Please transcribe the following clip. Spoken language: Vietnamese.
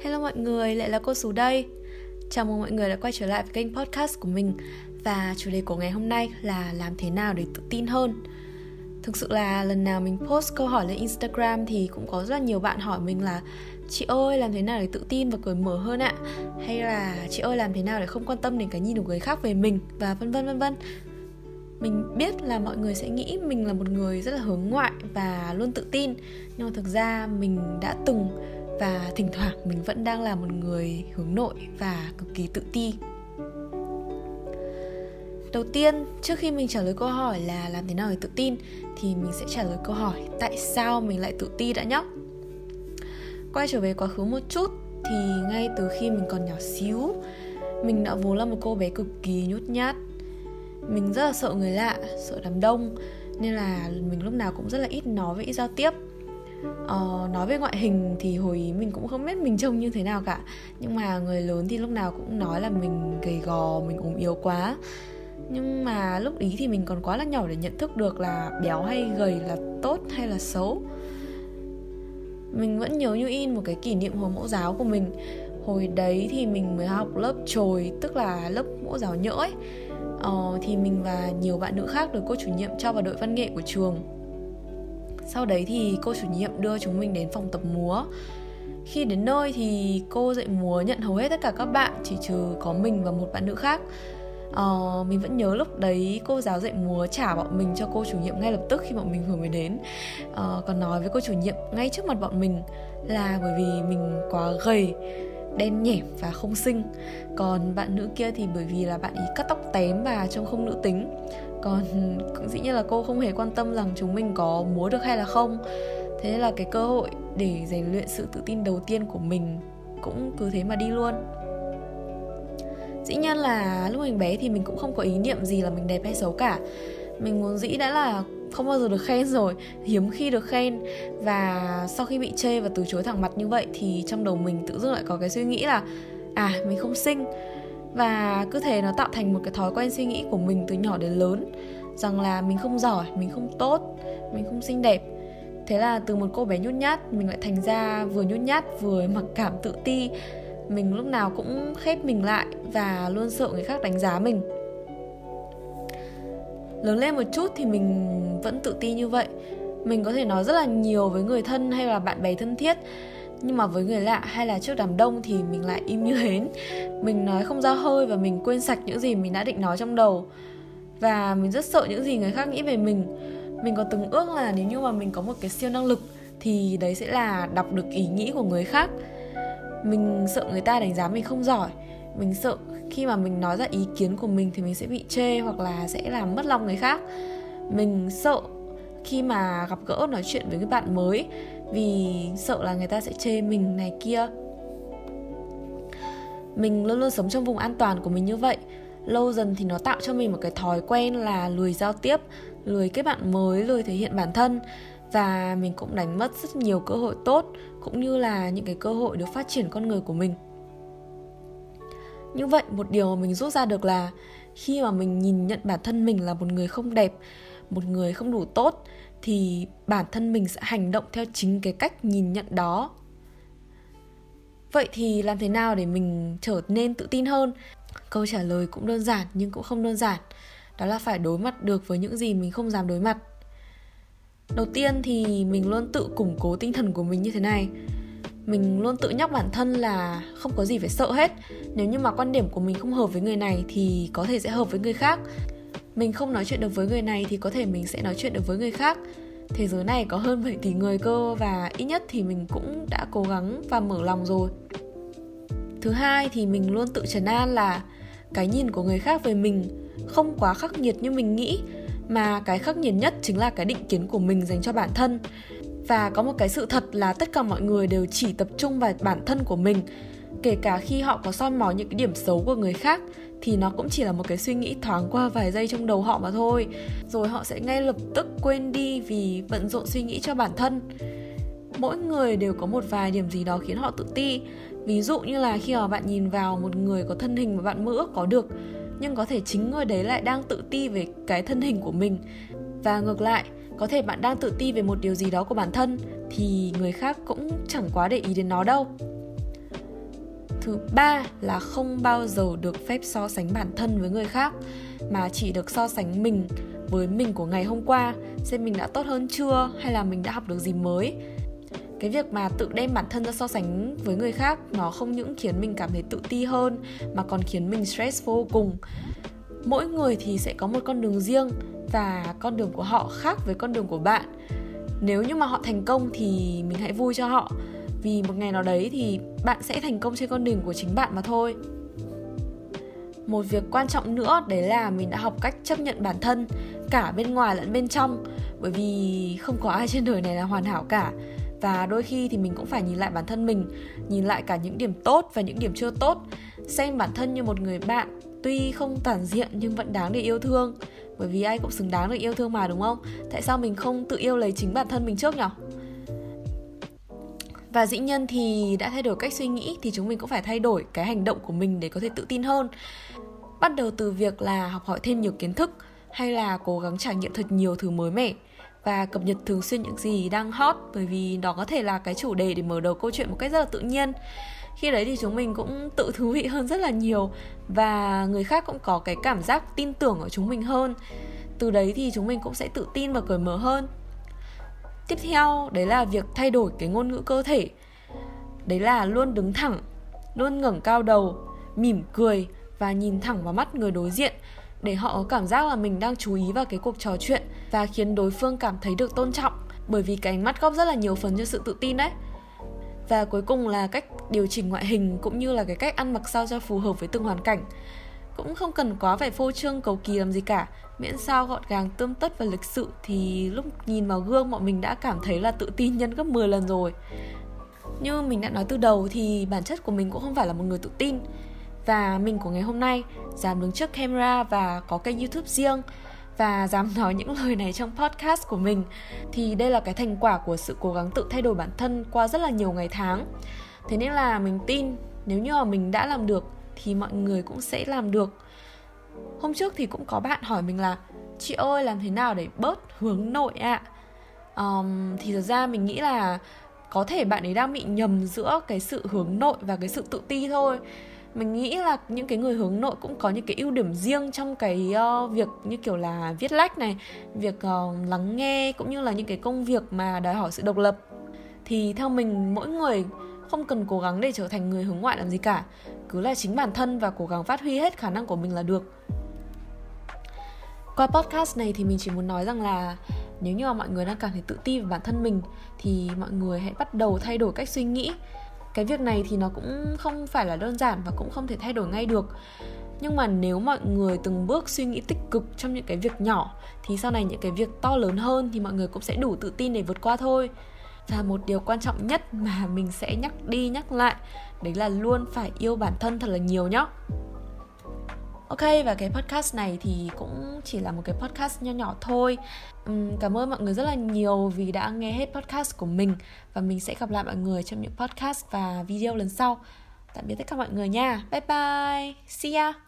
Hello mọi người, lại là cô Sú đây. Chào mừng mọi người đã quay trở lại với kênh podcast của mình. Và chủ đề của ngày hôm nay là làm thế nào để tự tin hơn. Thực sự là lần nào mình post câu hỏi lên Instagram thì cũng có rất là nhiều bạn hỏi mình là Chị ơi làm thế nào để tự tin và cởi mở hơn ạ? Hay là chị ơi làm thế nào để không quan tâm đến cái nhìn của người khác về mình? Và vân vân vân vân. Mình biết là mọi người sẽ nghĩ mình là một người rất là hướng ngoại và luôn tự tin. Nhưng mà thực ra mình đã từng và thỉnh thoảng mình vẫn đang là một người hướng nội và cực kỳ tự ti. Đầu tiên, trước khi mình trả lời câu hỏi là làm thế nào để tự tin, thì mình sẽ trả lời câu hỏi tại sao mình lại tự ti đã nhóc quay trở về quá khứ một chút, thì ngay từ khi mình còn nhỏ xíu, mình đã vốn là một cô bé cực kỳ nhút nhát. Mình rất là sợ người lạ, sợ đám đông, nên là mình lúc nào cũng rất là ít nói với ít giao tiếp uh, nói về ngoại hình thì hồi ý mình cũng không biết mình trông như thế nào cả. Nhưng mà người lớn thì lúc nào cũng nói là mình gầy gò mình ốm yếu quá. Nhưng mà lúc ý thì mình còn quá là nhỏ để nhận thức được là béo hay gầy là tốt hay là xấu. Mình vẫn nhớ như in một cái kỷ niệm hồi mẫu giáo của mình. Hồi đấy thì mình mới học lớp trồi tức là lớp mẫu giáo nhỡ ấy. Ờ, thì mình và nhiều bạn nữ khác được cô chủ nhiệm cho vào đội văn nghệ của trường sau đấy thì cô chủ nhiệm đưa chúng mình đến phòng tập múa. Khi đến nơi thì cô dạy múa nhận hầu hết tất cả các bạn chỉ trừ có mình và một bạn nữ khác. Ờ, mình vẫn nhớ lúc đấy cô giáo dạy múa trả bọn mình cho cô chủ nhiệm ngay lập tức khi bọn mình vừa mới đến. Ờ, còn nói với cô chủ nhiệm ngay trước mặt bọn mình là bởi vì mình quá gầy đen nhẻm và không xinh. Còn bạn nữ kia thì bởi vì là bạn ý cắt tóc tém và trông không nữ tính còn cũng dĩ nhiên là cô không hề quan tâm rằng chúng mình có múa được hay là không. Thế nên là cái cơ hội để rèn luyện sự tự tin đầu tiên của mình cũng cứ thế mà đi luôn. Dĩ nhiên là lúc mình bé thì mình cũng không có ý niệm gì là mình đẹp hay xấu cả. Mình muốn dĩ đã là không bao giờ được khen rồi, hiếm khi được khen. Và sau khi bị chê và từ chối thẳng mặt như vậy thì trong đầu mình tự dưng lại có cái suy nghĩ là à mình không xinh và cứ thế nó tạo thành một cái thói quen suy nghĩ của mình từ nhỏ đến lớn, rằng là mình không giỏi, mình không tốt, mình không xinh đẹp. Thế là từ một cô bé nhút nhát, mình lại thành ra vừa nhút nhát, vừa mặc cảm tự ti. Mình lúc nào cũng khép mình lại và luôn sợ người khác đánh giá mình. Lớn lên một chút thì mình vẫn tự ti như vậy. Mình có thể nói rất là nhiều với người thân hay là bạn bè thân thiết nhưng mà với người lạ hay là trước đám đông thì mình lại im như hến. Mình nói không ra hơi và mình quên sạch những gì mình đã định nói trong đầu. Và mình rất sợ những gì người khác nghĩ về mình. Mình có từng ước là nếu như mà mình có một cái siêu năng lực thì đấy sẽ là đọc được ý nghĩ của người khác. Mình sợ người ta đánh giá mình không giỏi. Mình sợ khi mà mình nói ra ý kiến của mình thì mình sẽ bị chê hoặc là sẽ làm mất lòng người khác. Mình sợ khi mà gặp gỡ nói chuyện với các bạn mới vì sợ là người ta sẽ chê mình này kia. Mình luôn luôn sống trong vùng an toàn của mình như vậy. Lâu dần thì nó tạo cho mình một cái thói quen là lười giao tiếp, lười kết bạn mới, lười thể hiện bản thân. Và mình cũng đánh mất rất nhiều cơ hội tốt, cũng như là những cái cơ hội được phát triển con người của mình. Như vậy, một điều mà mình rút ra được là khi mà mình nhìn nhận bản thân mình là một người không đẹp, một người không đủ tốt thì bản thân mình sẽ hành động theo chính cái cách nhìn nhận đó. Vậy thì làm thế nào để mình trở nên tự tin hơn? Câu trả lời cũng đơn giản nhưng cũng không đơn giản. Đó là phải đối mặt được với những gì mình không dám đối mặt. Đầu tiên thì mình luôn tự củng cố tinh thần của mình như thế này. Mình luôn tự nhắc bản thân là không có gì phải sợ hết. Nếu như mà quan điểm của mình không hợp với người này thì có thể sẽ hợp với người khác mình không nói chuyện được với người này thì có thể mình sẽ nói chuyện được với người khác. Thế giới này có hơn 7 tỷ người cơ và ít nhất thì mình cũng đã cố gắng và mở lòng rồi. Thứ hai thì mình luôn tự trấn an là cái nhìn của người khác về mình không quá khắc nghiệt như mình nghĩ, mà cái khắc nghiệt nhất chính là cái định kiến của mình dành cho bản thân. Và có một cái sự thật là tất cả mọi người đều chỉ tập trung vào bản thân của mình kể cả khi họ có soi mói những cái điểm xấu của người khác, thì nó cũng chỉ là một cái suy nghĩ thoáng qua vài giây trong đầu họ mà thôi. Rồi họ sẽ ngay lập tức quên đi vì bận rộn suy nghĩ cho bản thân. Mỗi người đều có một vài điểm gì đó khiến họ tự ti. Ví dụ như là khi mà bạn nhìn vào một người có thân hình mà bạn mơ ước có được, nhưng có thể chính người đấy lại đang tự ti về cái thân hình của mình. Và ngược lại, có thể bạn đang tự ti về một điều gì đó của bản thân, thì người khác cũng chẳng quá để ý đến nó đâu thứ ba là không bao giờ được phép so sánh bản thân với người khác, mà chỉ được so sánh mình với mình của ngày hôm qua, xem mình đã tốt hơn chưa hay là mình đã học được gì mới. Cái việc mà tự đem bản thân ra so sánh với người khác, nó không những khiến mình cảm thấy tự ti hơn, mà còn khiến mình stress vô cùng. Mỗi người thì sẽ có một con đường riêng và con đường của họ khác với con đường của bạn. Nếu như mà họ thành công thì mình hãy vui cho họ vì một ngày nào đấy thì bạn sẽ thành công trên con đường của chính bạn mà thôi. Một việc quan trọng nữa, đấy là mình đã học cách chấp nhận bản thân, cả bên ngoài lẫn bên trong. Bởi vì không có ai trên đời này là hoàn hảo cả. Và đôi khi thì mình cũng phải nhìn lại bản thân mình, nhìn lại cả những điểm tốt và những điểm chưa tốt. Xem bản thân như một người bạn, tuy không toàn diện nhưng vẫn đáng để yêu thương. Bởi vì ai cũng xứng đáng được yêu thương mà, đúng không? Tại sao mình không tự yêu lấy chính bản thân mình trước nhỉ và dĩ nhiên thì đã thay đổi cách suy nghĩ thì chúng mình cũng phải thay đổi cái hành động của mình để có thể tự tin hơn. Bắt đầu từ việc là học hỏi thêm nhiều kiến thức hay là cố gắng trải nghiệm thật nhiều thứ mới mẻ và cập nhật thường xuyên những gì đang hot, bởi vì đó có thể là cái chủ đề để mở đầu câu chuyện một cách rất là tự nhiên. Khi đấy thì chúng mình cũng tự thú vị hơn rất là nhiều và người khác cũng có cái cảm giác tin tưởng ở chúng mình hơn. Từ đấy thì chúng mình cũng sẽ tự tin và cởi mở hơn tiếp theo, đấy là việc thay đổi cái ngôn ngữ cơ thể. Đấy là luôn đứng thẳng, luôn ngẩng cao đầu, mỉm cười và nhìn thẳng vào mắt người đối diện để họ có cảm giác là mình đang chú ý vào cái cuộc trò chuyện và khiến đối phương cảm thấy được tôn trọng. Bởi vì cái ánh mắt góp rất là nhiều phần cho sự tự tin đấy. Và cuối cùng là cách điều chỉnh ngoại hình cũng như là cái cách ăn mặc sao cho phù hợp với từng hoàn cảnh cũng không cần quá phải phô trương, cầu kỳ làm gì cả. Miễn sao gọn gàng, tươm tất và lịch sự thì lúc nhìn vào gương bọn mình đã cảm thấy là tự tin nhân gấp 10 lần rồi. Như mình đã nói từ đầu thì bản chất của mình cũng không phải là một người tự tin. Và mình của ngày hôm nay, dám đứng trước camera và có kênh youtube riêng và dám nói những lời này trong podcast của mình, thì đây là cái thành quả của sự cố gắng tự thay đổi bản thân qua rất là nhiều ngày tháng. Thế nên là mình tin, nếu như mà mình đã làm được thì mọi người cũng sẽ làm được. Hôm trước thì cũng có bạn hỏi mình là chị ơi làm thế nào để bớt hướng nội ạ? À? um, thì thật ra mình nghĩ là có thể bạn ấy đang bị nhầm giữa cái sự hướng nội và cái sự tự ti thôi. Mình nghĩ là những cái người hướng nội cũng có những cái ưu điểm riêng trong cái uh, việc như kiểu là viết lách này việc uh, lắng nghe cũng như là những cái công việc mà đòi hỏi sự độc lập. Thì theo mình mỗi người không cần cố gắng để trở thành người hướng ngoại làm gì cả cứ là chính bản thân và cố gắng phát huy hết khả năng của mình là được. Qua podcast này thì mình chỉ muốn nói rằng là nếu như mà mọi người đang cảm thấy tự ti về bản thân mình, thì mọi người hãy bắt đầu thay đổi cách suy nghĩ. Cái việc này thì nó cũng không phải là đơn giản và cũng không thể thay đổi ngay được. Nhưng mà nếu mọi người từng bước suy nghĩ tích cực trong những cái việc nhỏ, thì sau này những cái việc to lớn hơn thì mọi người cũng sẽ đủ tự tin để vượt qua thôi và một điều quan trọng nhất mà mình sẽ nhắc đi nhắc lại đấy là luôn phải yêu bản thân thật là nhiều nhá. Ok và cái podcast này thì cũng chỉ là một cái podcast nho nhỏ thôi. Uhm, Cảm ơn mọi người rất là nhiều vì đã nghe hết podcast của mình. Và mình sẽ gặp lại mọi người trong những podcast và video lần sau. Tạm biệt tất cả mọi người nha. Bye bye. See ya.